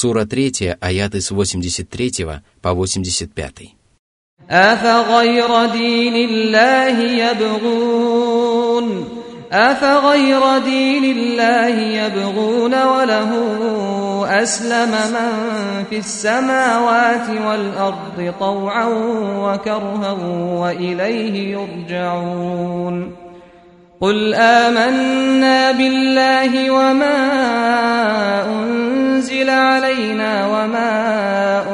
Сура 3, аяты с 83 по 85. أفغير دين الله يبغون أفغير دين الله يبغون وله أسلم من في السماوات والأرض طوعا وكرها وإليه يرجعون قل آمنا بالله وما أنزل علينا وما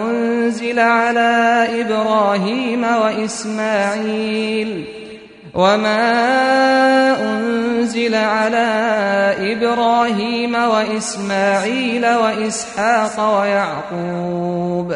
أنزل على إبراهيم وإسماعيل وما أنزل على إبراهيم وإسماعيل وإسحاق ويعقوب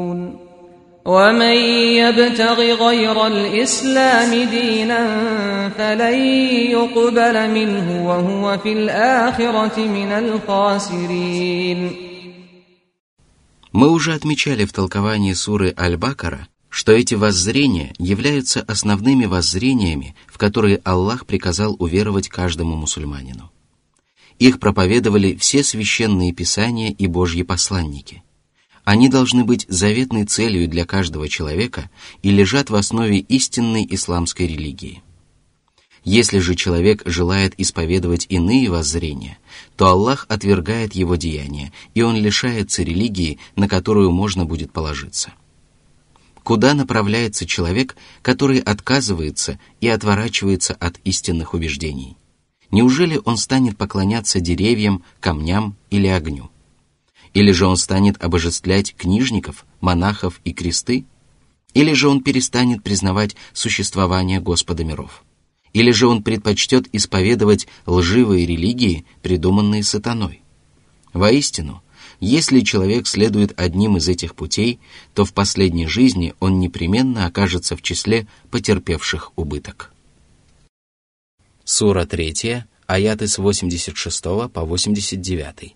ومن يبتغ غير الإسلام دينا فلن يقبل منه وهو في الآخرة من الخاسرين Мы уже отмечали в толковании суры Аль-Бакара, что эти воззрения являются основными воззрениями, в которые Аллах приказал уверовать каждому мусульманину. Их проповедовали все священные писания и Божьи посланники – они должны быть заветной целью для каждого человека и лежат в основе истинной исламской религии. Если же человек желает исповедовать иные воззрения, то Аллах отвергает его деяния, и он лишается религии, на которую можно будет положиться. Куда направляется человек, который отказывается и отворачивается от истинных убеждений? Неужели он станет поклоняться деревьям, камням или огню? Или же он станет обожествлять книжников, монахов и кресты? Или же он перестанет признавать существование Господа миров? Или же он предпочтет исповедовать лживые религии, придуманные сатаной? Воистину, если человек следует одним из этих путей, то в последней жизни он непременно окажется в числе потерпевших убыток. Сура 3, аяты с 86 по 89.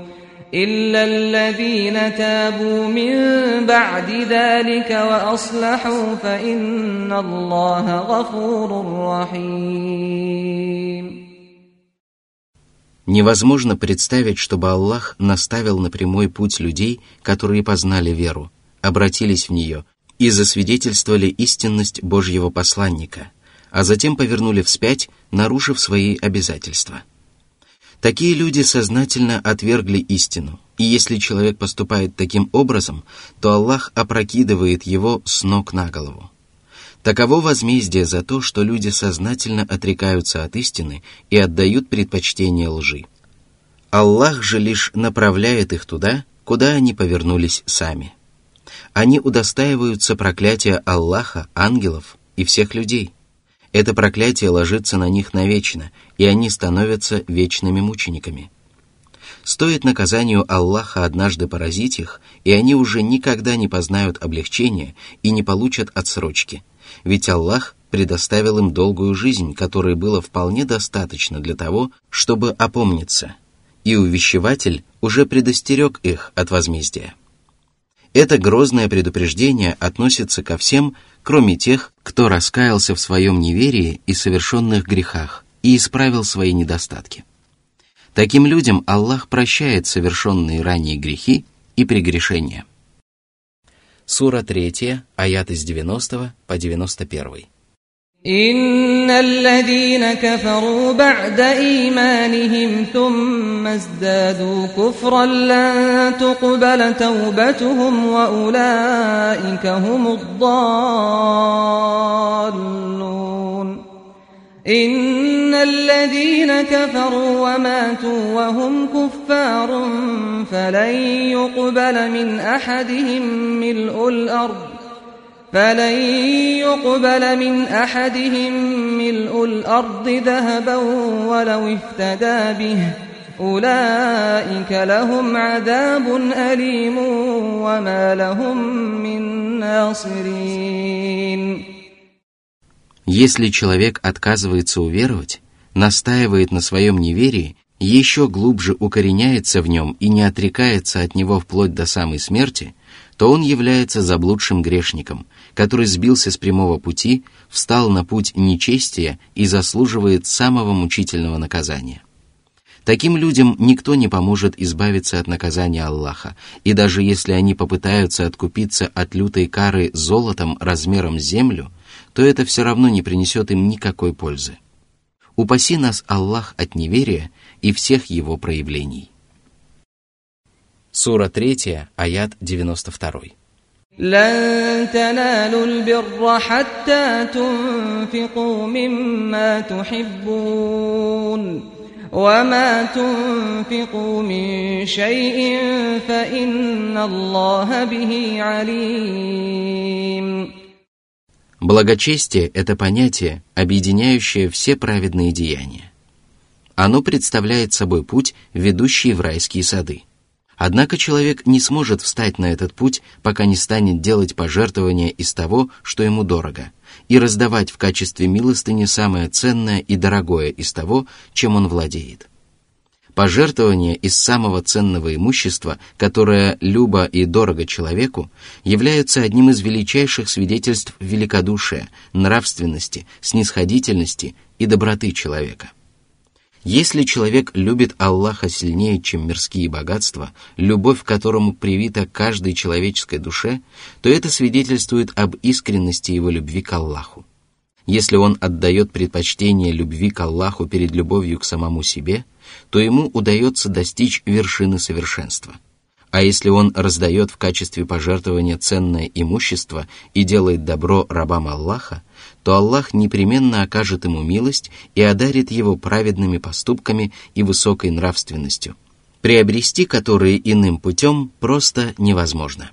إلا الذين تابوا من بعد ذلك وأصلحوا فإن الله غفور رحيم Невозможно представить, чтобы Аллах наставил на прямой путь людей, которые познали веру, обратились в нее и засвидетельствовали истинность Божьего посланника, а затем повернули вспять, нарушив свои обязательства – Такие люди сознательно отвергли истину, и если человек поступает таким образом, то Аллах опрокидывает его с ног на голову. Таково возмездие за то, что люди сознательно отрекаются от истины и отдают предпочтение лжи. Аллах же лишь направляет их туда, куда они повернулись сами. Они удостаиваются проклятия Аллаха, ангелов и всех людей – это проклятие ложится на них навечно, и они становятся вечными мучениками. Стоит наказанию Аллаха однажды поразить их, и они уже никогда не познают облегчения и не получат отсрочки, ведь Аллах предоставил им долгую жизнь, которой было вполне достаточно для того, чтобы опомниться, и увещеватель уже предостерег их от возмездия. Это грозное предупреждение относится ко всем, кроме тех, кто раскаялся в своем неверии и совершенных грехах и исправил свои недостатки. Таким людям Аллах прощает совершенные ранее грехи и прегрешения. Сура 3, аят из 90 по 91. إن الذين كفروا بعد إيمانهم ثم ازدادوا كفرا لن تقبل توبتهم وأولئك هم الضالون إن الذين كفروا وماتوا وهم كفار فلن يقبل من أحدهم ملء الأرض فلن يقبل من أحدهم ملء الأرض ذهبا ولو افتدى به أولئك لهم عذاب أليم وما لهم من ناصرين Если человек отказывается уверовать, настаивает на своем неверии, еще глубже укореняется в нем и не отрекается от него вплоть до самой смерти, то он является заблудшим грешником, который сбился с прямого пути, встал на путь нечестия и заслуживает самого мучительного наказания. Таким людям никто не поможет избавиться от наказания Аллаха, и даже если они попытаются откупиться от лютой кары золотом размером с землю, то это все равно не принесет им никакой пользы. Упаси нас Аллах от неверия и всех его проявлений. Сура 3, аят 92. لن تنالوا البر حتى تنفقوا مما تحبون وما تنفقوا من شيء فإن الله به عليم Благочестие – это понятие, объединяющее все праведные деяния. Оно представляет собой путь, ведущий в райские сады – Однако человек не сможет встать на этот путь, пока не станет делать пожертвования из того, что ему дорого, и раздавать в качестве милостыни самое ценное и дорогое из того, чем он владеет. Пожертвование из самого ценного имущества, которое любо и дорого человеку, являются одним из величайших свидетельств великодушия, нравственности, снисходительности и доброты человека – если человек любит Аллаха сильнее, чем мирские богатства, любовь к которому привита каждой человеческой душе, то это свидетельствует об искренности его любви к Аллаху. Если он отдает предпочтение любви к Аллаху перед любовью к самому себе, то ему удается достичь вершины совершенства. А если он раздает в качестве пожертвования ценное имущество и делает добро рабам Аллаха, то Аллах непременно окажет ему милость и одарит его праведными поступками и высокой нравственностью, приобрести которые иным путем просто невозможно.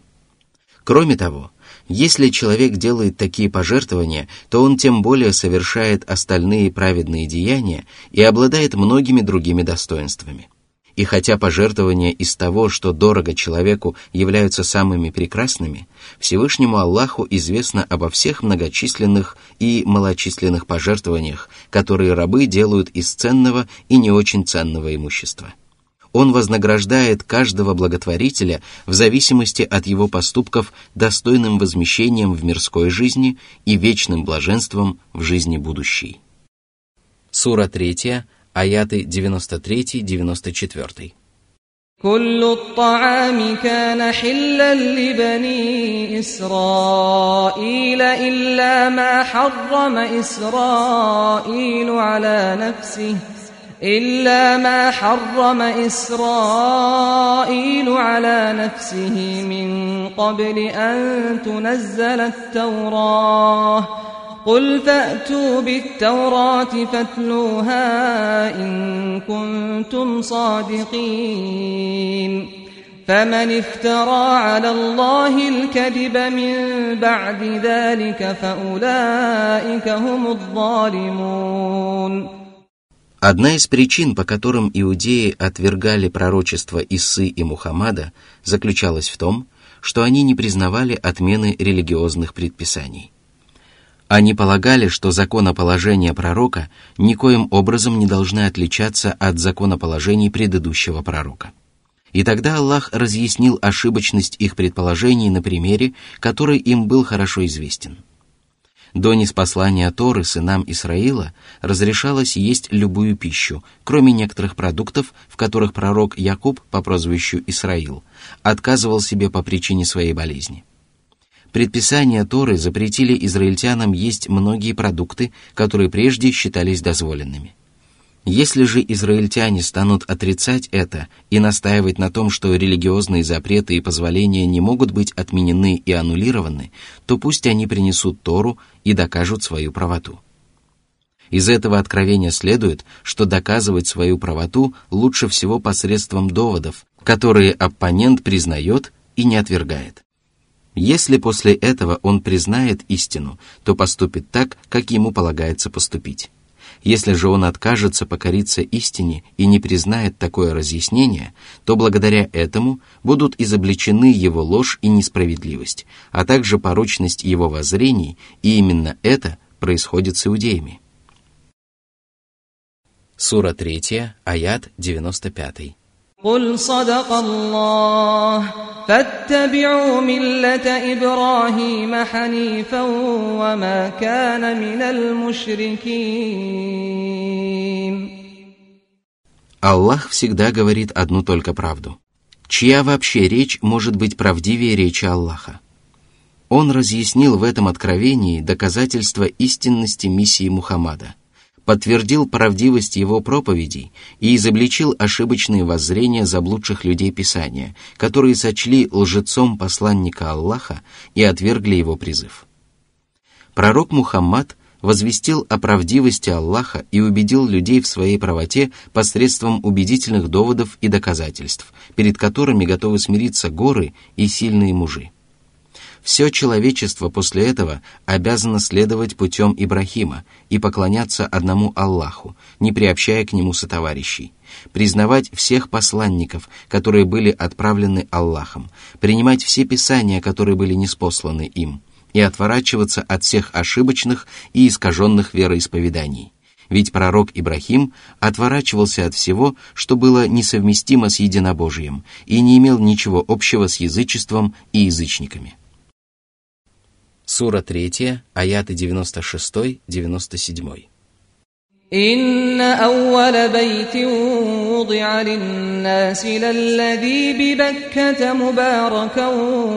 Кроме того, если человек делает такие пожертвования, то он тем более совершает остальные праведные деяния и обладает многими другими достоинствами – и хотя пожертвования из того, что дорого человеку, являются самыми прекрасными, Всевышнему Аллаху известно обо всех многочисленных и малочисленных пожертвованиях, которые рабы делают из ценного и не очень ценного имущества. Он вознаграждает каждого благотворителя в зависимости от его поступков достойным возмещением в мирской жизни и вечным блаженством в жизни будущей. Сура 3, аяты 93-94. كل الطعام كان حلا لبني إسرائيل إلا ما حرم إسرائيل على نفسه إلا ما حرم إسرائيل على نفسه من قبل أن تنزل التوراة قل فأتوا بالتوراة فاتلوها إن كنتم صادقين فمن افترى على الله الكذب من بعد ذلك فأولئك هم الظالمون Одна из причин, по которым иудеи отвергали пророчество Исы и Мухаммада, заключалась в том, что они не признавали отмены религиозных предписаний. они полагали, что законоположения пророка никоим образом не должны отличаться от законоположений предыдущего пророка. И тогда Аллах разъяснил ошибочность их предположений на примере, который им был хорошо известен. До неспослания Торы сынам Исраила разрешалось есть любую пищу, кроме некоторых продуктов, в которых пророк Якуб по прозвищу Исраил отказывал себе по причине своей болезни. Предписания Торы запретили израильтянам есть многие продукты, которые прежде считались дозволенными. Если же израильтяне станут отрицать это и настаивать на том, что религиозные запреты и позволения не могут быть отменены и аннулированы, то пусть они принесут Тору и докажут свою правоту. Из этого откровения следует, что доказывать свою правоту лучше всего посредством доводов, которые оппонент признает и не отвергает. Если после этого он признает истину, то поступит так, как ему полагается поступить. Если же он откажется покориться истине и не признает такое разъяснение, то благодаря этому будут изобличены его ложь и несправедливость, а также порочность его воззрений, и именно это происходит с иудеями. Сура 3, аят 95. قل صدق الله فاتبعوا ملة إبراهيم حنيفا وما كان من المشركين Аллах всегда говорит одну только правду. Чья вообще речь может быть правдивее речи Аллаха? Он разъяснил в этом откровении доказательства истинности миссии Мухаммада – подтвердил правдивость его проповедей и изобличил ошибочные воззрения заблудших людей Писания, которые сочли лжецом посланника Аллаха и отвергли его призыв. Пророк Мухаммад возвестил о правдивости Аллаха и убедил людей в своей правоте посредством убедительных доводов и доказательств, перед которыми готовы смириться горы и сильные мужи. Все человечество после этого обязано следовать путем Ибрахима и поклоняться одному Аллаху, не приобщая к нему сотоварищей, признавать всех посланников, которые были отправлены Аллахом, принимать все писания, которые были неспосланы им, и отворачиваться от всех ошибочных и искаженных вероисповеданий. Ведь пророк Ибрахим отворачивался от всего, что было несовместимо с единобожием, и не имел ничего общего с язычеством и язычниками. Сура 3, аяты 96-97. إن أول بيت وضع للناس للذي ببكة مباركا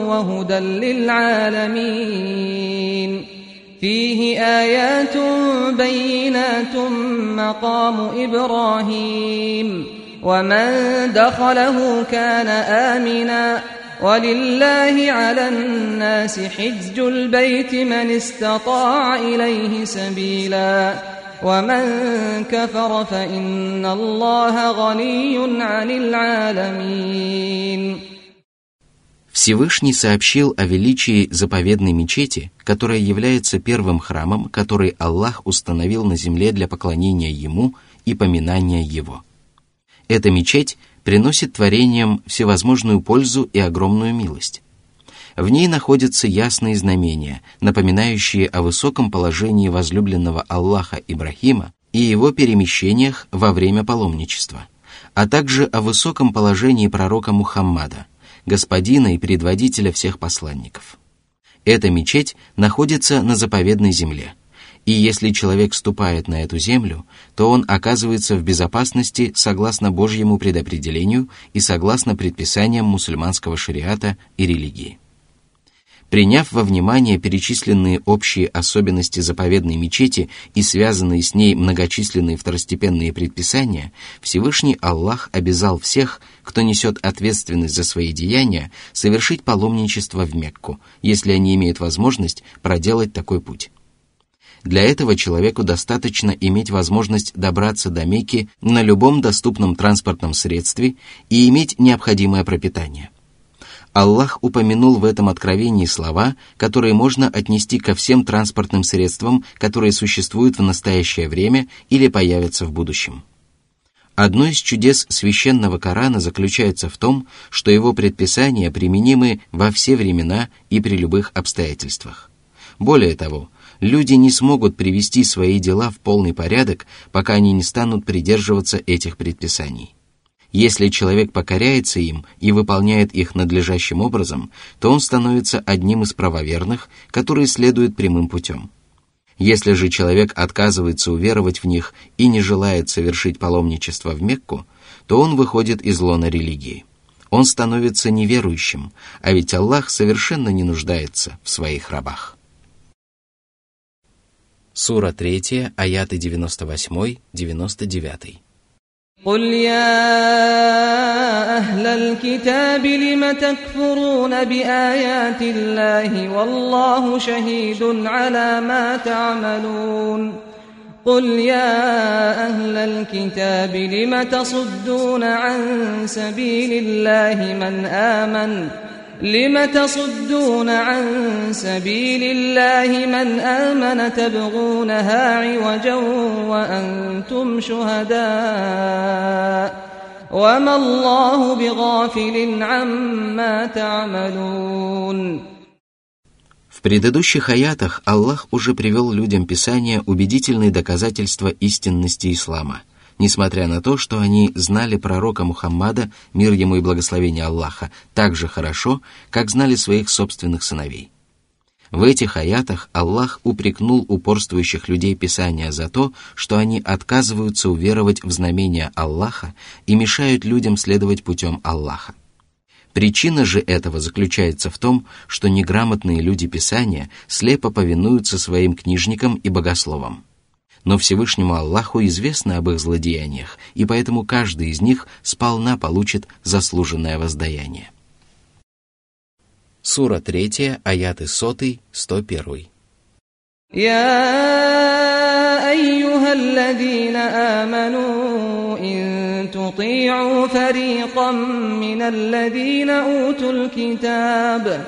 وهدى للعالمين فيه آيات بينات مقام إبراهيم ومن دخله كان آمناً ولله على الناس حج البيت من استطاع إليه سبيلا ومن كفر فإن الله غني عن العالمين Всевышний сообщил о величии заповедной мечети, которая является первым храмом, который Аллах установил на земле для поклонения Ему и поминания Его. Эта мечеть приносит творениям всевозможную пользу и огромную милость. В ней находятся ясные знамения, напоминающие о высоком положении возлюбленного Аллаха Ибрахима и его перемещениях во время паломничества, а также о высоком положении пророка Мухаммада, господина и предводителя всех посланников. Эта мечеть находится на заповедной земле – и если человек ступает на эту землю, то он оказывается в безопасности согласно Божьему предопределению и согласно предписаниям мусульманского шариата и религии. Приняв во внимание перечисленные общие особенности заповедной мечети и связанные с ней многочисленные второстепенные предписания, Всевышний Аллах обязал всех, кто несет ответственность за свои деяния, совершить паломничество в Мекку, если они имеют возможность проделать такой путь. Для этого человеку достаточно иметь возможность добраться до Мекки на любом доступном транспортном средстве и иметь необходимое пропитание. Аллах упомянул в этом откровении слова, которые можно отнести ко всем транспортным средствам, которые существуют в настоящее время или появятся в будущем. Одно из чудес священного Корана заключается в том, что его предписания применимы во все времена и при любых обстоятельствах. Более того, люди не смогут привести свои дела в полный порядок, пока они не станут придерживаться этих предписаний. Если человек покоряется им и выполняет их надлежащим образом, то он становится одним из правоверных, которые следуют прямым путем. Если же человек отказывается уверовать в них и не желает совершить паломничество в Мекку, то он выходит из лона религии. он становится неверующим, а ведь Аллах совершенно не нуждается в своих рабах. Сура 3, аяты 98-99. قل يا أهل الكتاب لم تكفرون بآيات الله والله شهيد على ما تعملون قل يا أهل الكتاب لم تصدون عن سبيل الله من آمن لم تصدون عن سبيل الله من آمن تبغونها عوجا وأنتم شهداء وما الله بغافل عما تعملون В предыдущих аятах Аллах уже привел людям Писания убедительные доказательства истинности ислама, несмотря на то, что они знали пророка Мухаммада, мир ему и благословение Аллаха, так же хорошо, как знали своих собственных сыновей. В этих аятах Аллах упрекнул упорствующих людей Писания за то, что они отказываются уверовать в знамения Аллаха и мешают людям следовать путем Аллаха. Причина же этого заключается в том, что неграмотные люди Писания слепо повинуются своим книжникам и богословам Но Всевышнему Аллаху известно об их злодеяниях, и поэтому каждый из них сполна получит заслуженное воздаяние. Сура 3, аяты 100, 101. يا أيها الذين آمنوا إن تطيعوا فريقا من الذين أوتوا الكتاب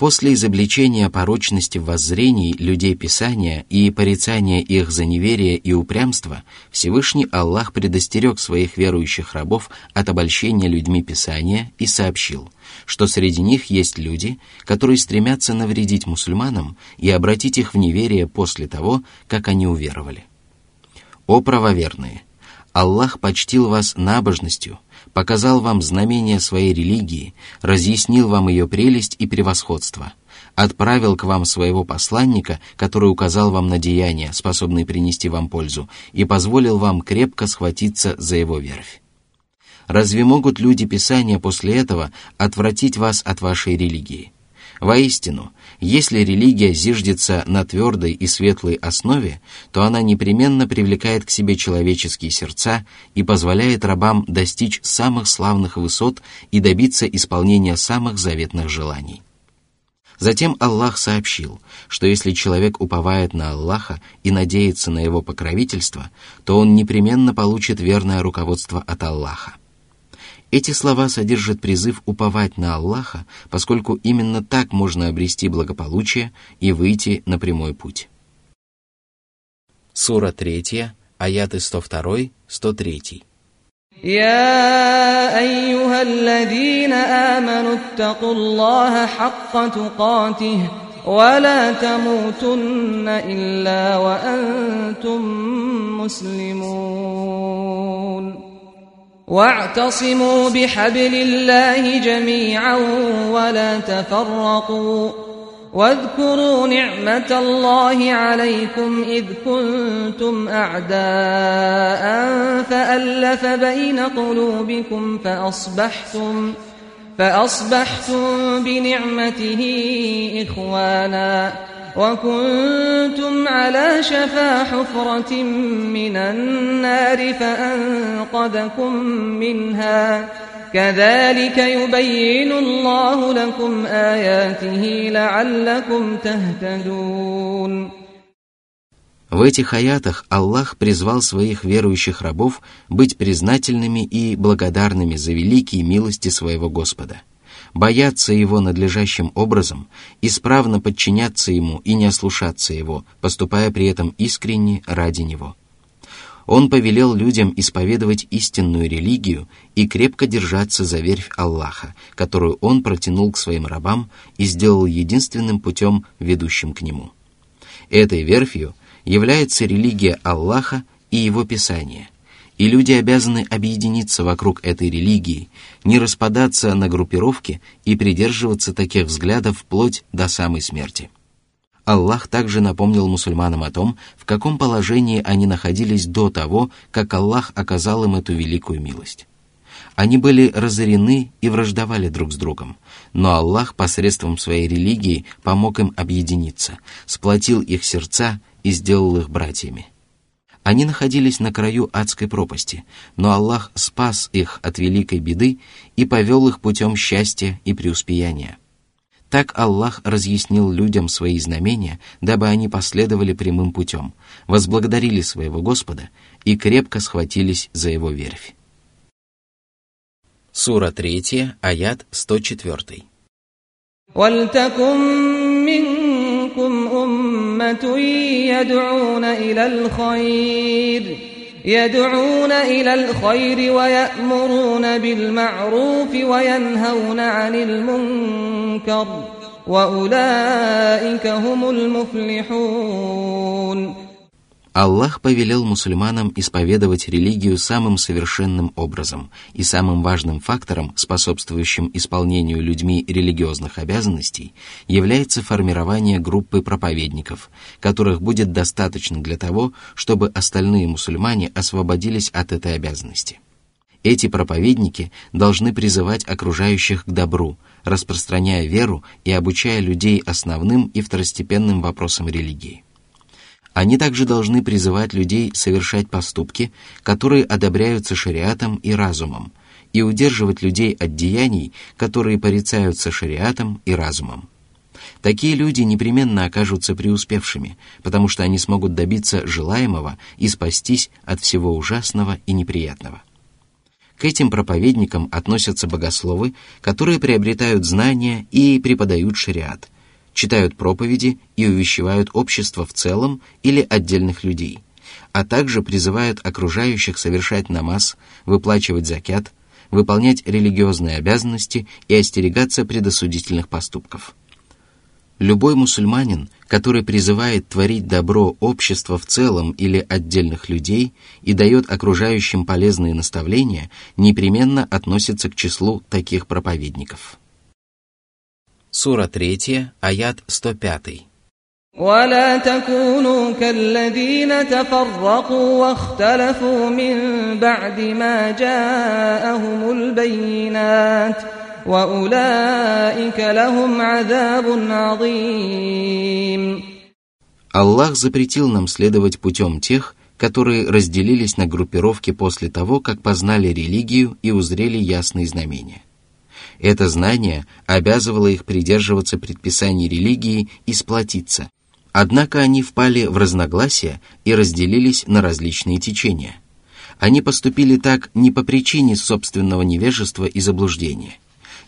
После изобличения порочности воззрений людей Писания и порицания их за неверие и упрямство, Всевышний Аллах предостерег своих верующих рабов от обольщения людьми Писания и сообщил, что среди них есть люди, которые стремятся навредить мусульманам и обратить их в неверие после того, как они уверовали. О правоверные! Аллах почтил вас набожностью – показал вам знамения своей религии, разъяснил вам ее прелесть и превосходство, отправил к вам своего посланника, который указал вам на деяния, способные принести вам пользу, и позволил вам крепко схватиться за его верфь. Разве могут люди Писания после этого отвратить вас от вашей религии? Воистину, если религия зиждется на твердой и светлой основе, то она непременно привлекает к себе человеческие сердца и позволяет рабам достичь самых славных высот и добиться исполнения самых заветных желаний. Затем Аллах сообщил, что если человек уповает на Аллаха и надеется на его покровительство, то он непременно получит верное руководство от Аллаха. Эти слова содержат призыв уповать на Аллаха, поскольку именно так можно обрести благополучие и выйти на прямой путь. Сура 3, аяты 102-103. يا أيها الذين آمنوا اتقوا الله حق تقاته ولا تموتن إلا وأنتم مسلمون واعتصموا بحبل الله جميعا ولا تفرقوا واذكروا نعمة الله عليكم إذ كنتم أعداء فألف بين قلوبكم فأصبحتم فأصبحتم بنعمته إخوانا وكنتم على شفا حفرة من النار فأنقذكم منها كذلك يبين الله لكم آياته لعلكم تهتدون В этих аятах Аллах призвал своих верующих рабов быть признательными и благодарными за великие милости своего Господа – бояться Его надлежащим образом, исправно подчиняться Ему и не ослушаться Его, поступая при этом искренне ради Него. Он повелел людям исповедовать истинную религию и крепко держаться за верфь Аллаха, которую Он протянул к своим рабам и сделал единственным путем, ведущим к Нему. Этой верфью является религия Аллаха и Его Писание, и люди обязаны объединиться вокруг этой религии, не распадаться на группировки и придерживаться таких взглядов вплоть до самой смерти. Аллах также напомнил мусульманам о том, в каком положении они находились до того, как Аллах оказал им эту великую милость. Они были разорены и враждовали друг с другом, но Аллах посредством своей религии помог им объединиться, сплотил их сердца и сделал их братьями. Они находились на краю адской пропасти, но Аллах спас их от великой беды и повел их путем счастья и преуспеяния. Так Аллах разъяснил людям свои знамения, дабы они последовали прямым путем, возблагодарили своего Господа и крепко схватились за его верфь. Сура 3, аят 104. أمة يدعون إلى الخير. يدعون إلى الخير ويأمرون بالمعروف وينهون عن المنكر. وأولئك هم المفلحون. Аллах повелел мусульманам исповедовать религию самым совершенным образом и самым важным фактором, способствующим исполнению людьми религиозных обязанностей, является формирование группы проповедников, которых будет достаточно для того, чтобы остальные мусульмане освободились от этой обязанности. Эти проповедники должны призывать окружающих к добру, распространяя веру и обучая людей основным и второстепенным вопросам религии. Они также должны призывать людей совершать поступки, которые одобряются шариатом и разумом, и удерживать людей от деяний, которые порицаются шариатом и разумом. Такие люди непременно окажутся преуспевшими, потому что они смогут добиться желаемого и спастись от всего ужасного и неприятного. К этим проповедникам относятся богословы, которые приобретают знания и преподают шариат – читают проповеди и увещевают общество в целом или отдельных людей, а также призывают окружающих совершать намаз, выплачивать закят, выполнять религиозные обязанности и остерегаться предосудительных поступков. Любой мусульманин, который призывает творить добро общества в целом или отдельных людей и дает окружающим полезные наставления, непременно относится к числу таких проповедников. Сура 3, аят 105. ولا تكونوا كالذين تفرقوا واختلفوا من بعد ما جاءهم البينات وأولئك لهم عذاب عظيم Аллах запретил нам следовать путем тех, которые разделились на группировки после того, как познали религию и узрели ясные знамения. Это знание обязывало их придерживаться предписаний религии и сплотиться. Однако они впали в разногласия и разделились на различные течения. Они поступили так не по причине собственного невежества и заблуждения.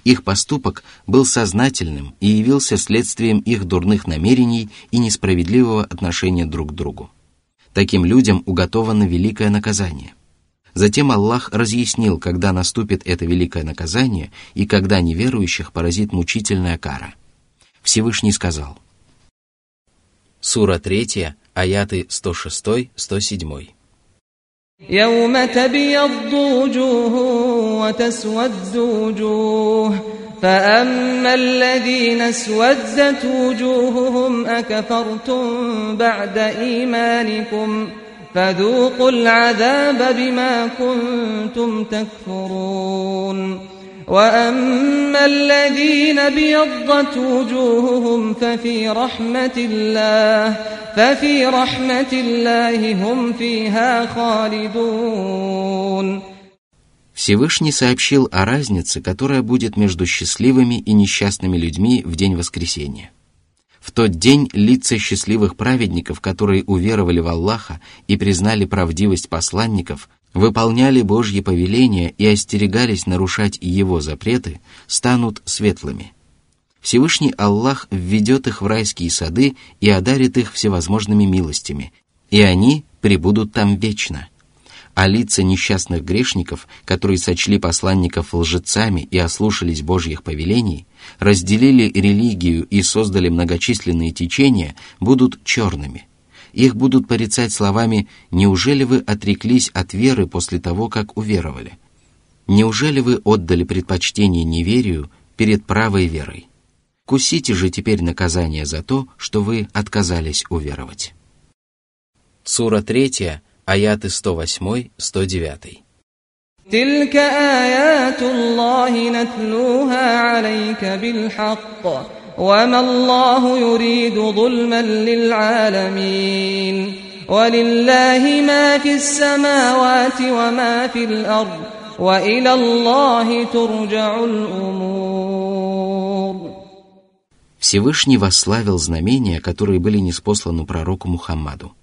Их поступок был сознательным и явился следствием их дурных намерений и несправедливого отношения друг к другу. Таким людям уготовано великое наказание – Затем Аллах разъяснил, когда наступит это великое наказание и когда неверующих поразит мучительная кара. Всевышний сказал. Сура 3, аяты 106-107. يوم تبيض وجوه وتسود وجوه فأما الذين اسودت وجوههم أكفرتم بعد إيمانكم ۖ فذوقوا العذاب بما كنتم تكفرون واما الذين بيضت وجوههم ففي رحمه الله ففي رحمه الله هم فيها خالدون Всевышний сообщил о разнице, которая будет между счастливыми и несчастными людьми в день воскресения – в тот день лица счастливых праведников, которые уверовали в Аллаха и признали правдивость посланников, выполняли Божьи повеления и остерегались нарушать Его запреты, станут светлыми. Всевышний Аллах введет их в райские сады и одарит их всевозможными милостями, и они пребудут там вечно. А лица несчастных грешников, которые сочли посланников лжецами и ослушались Божьих повелений, разделили религию и создали многочисленные течения, будут черными. Их будут порицать словами «Неужели вы отреклись от веры после того, как уверовали? Неужели вы отдали предпочтение неверию перед правой верой? Кусите же теперь наказание за то, что вы отказались уверовать». Сура 3, аяты 108-109. تلك آيات الله نتلوها عليك بالحق وما الله يريد ظلما للعالمين ولله ما في السماوات وما في الأرض وإلى الله ترجع الأمور Всевышний восславил знамения, которые были неспосланы пророку Мухаммаду.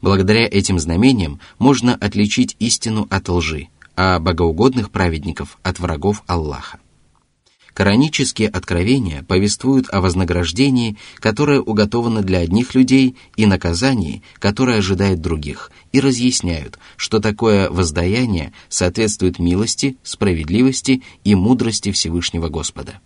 Благодаря этим знамениям можно отличить истину от лжи, а богоугодных праведников от врагов Аллаха. Коранические откровения повествуют о вознаграждении, которое уготовано для одних людей, и наказании, которое ожидает других, и разъясняют, что такое воздаяние соответствует милости, справедливости и мудрости Всевышнего Господа.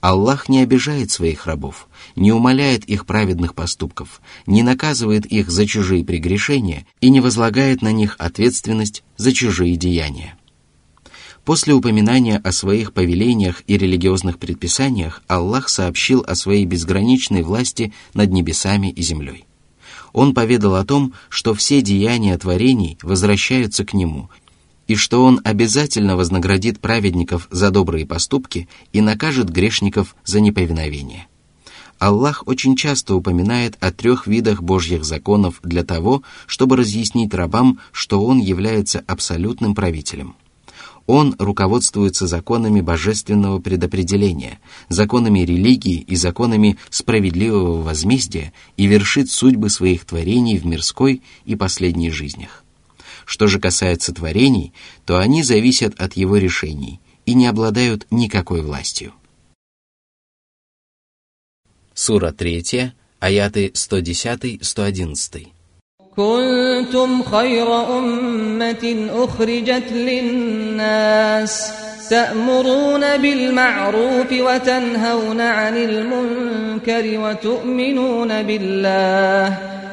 Аллах не обижает своих рабов, не умаляет их праведных поступков, не наказывает их за чужие прегрешения и не возлагает на них ответственность за чужие деяния. После упоминания о своих повелениях и религиозных предписаниях Аллах сообщил о своей безграничной власти над небесами и землей. Он поведал о том, что все деяния творений возвращаются к Нему, и что Он обязательно вознаградит праведников за добрые поступки и накажет грешников за неповиновение. Аллах очень часто упоминает о трех видах Божьих законов для того, чтобы разъяснить рабам, что Он является абсолютным правителем. Он руководствуется законами божественного предопределения, законами религии и законами справедливого возмездия и вершит судьбы своих творений в мирской и последней жизнях. Что же касается творений, то они зависят от его решений и не обладают никакой властью. Сура 3, аяты 110-111. كنتم خير أمة أخرجت للناس تأمرون بالمعروف وتنهون عن المنكر وتؤمنون بالله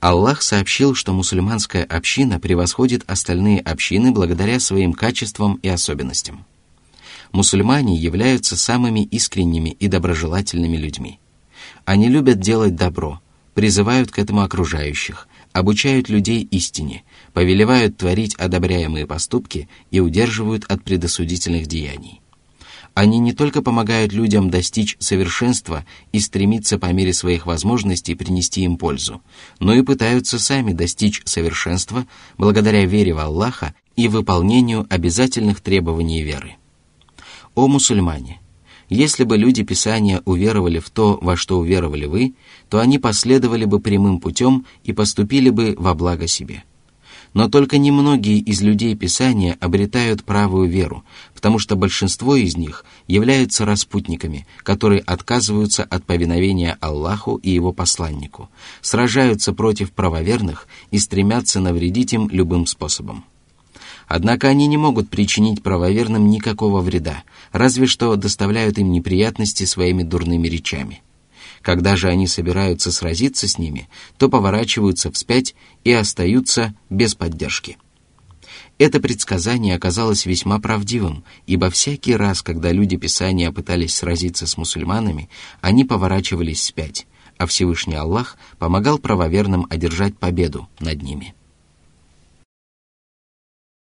Аллах сообщил, что мусульманская община превосходит остальные общины благодаря своим качествам и особенностям. Мусульмане являются самыми искренними и доброжелательными людьми. Они любят делать добро, призывают к этому окружающих, обучают людей истине, повелевают творить одобряемые поступки и удерживают от предосудительных деяний. Они не только помогают людям достичь совершенства и стремиться по мере своих возможностей принести им пользу, но и пытаются сами достичь совершенства благодаря вере в Аллаха и выполнению обязательных требований веры. О мусульмане! Если бы люди Писания уверовали в то, во что уверовали вы, то они последовали бы прямым путем и поступили бы во благо себе. Но только немногие из людей Писания обретают правую веру, потому что большинство из них являются распутниками, которые отказываются от повиновения Аллаху и его посланнику, сражаются против правоверных и стремятся навредить им любым способом. Однако они не могут причинить правоверным никакого вреда, разве что доставляют им неприятности своими дурными речами. Когда же они собираются сразиться с ними, то поворачиваются вспять и остаются без поддержки. Это предсказание оказалось весьма правдивым, ибо всякий раз, когда люди Писания пытались сразиться с мусульманами, они поворачивались вспять, а Всевышний Аллах помогал правоверным одержать победу над ними.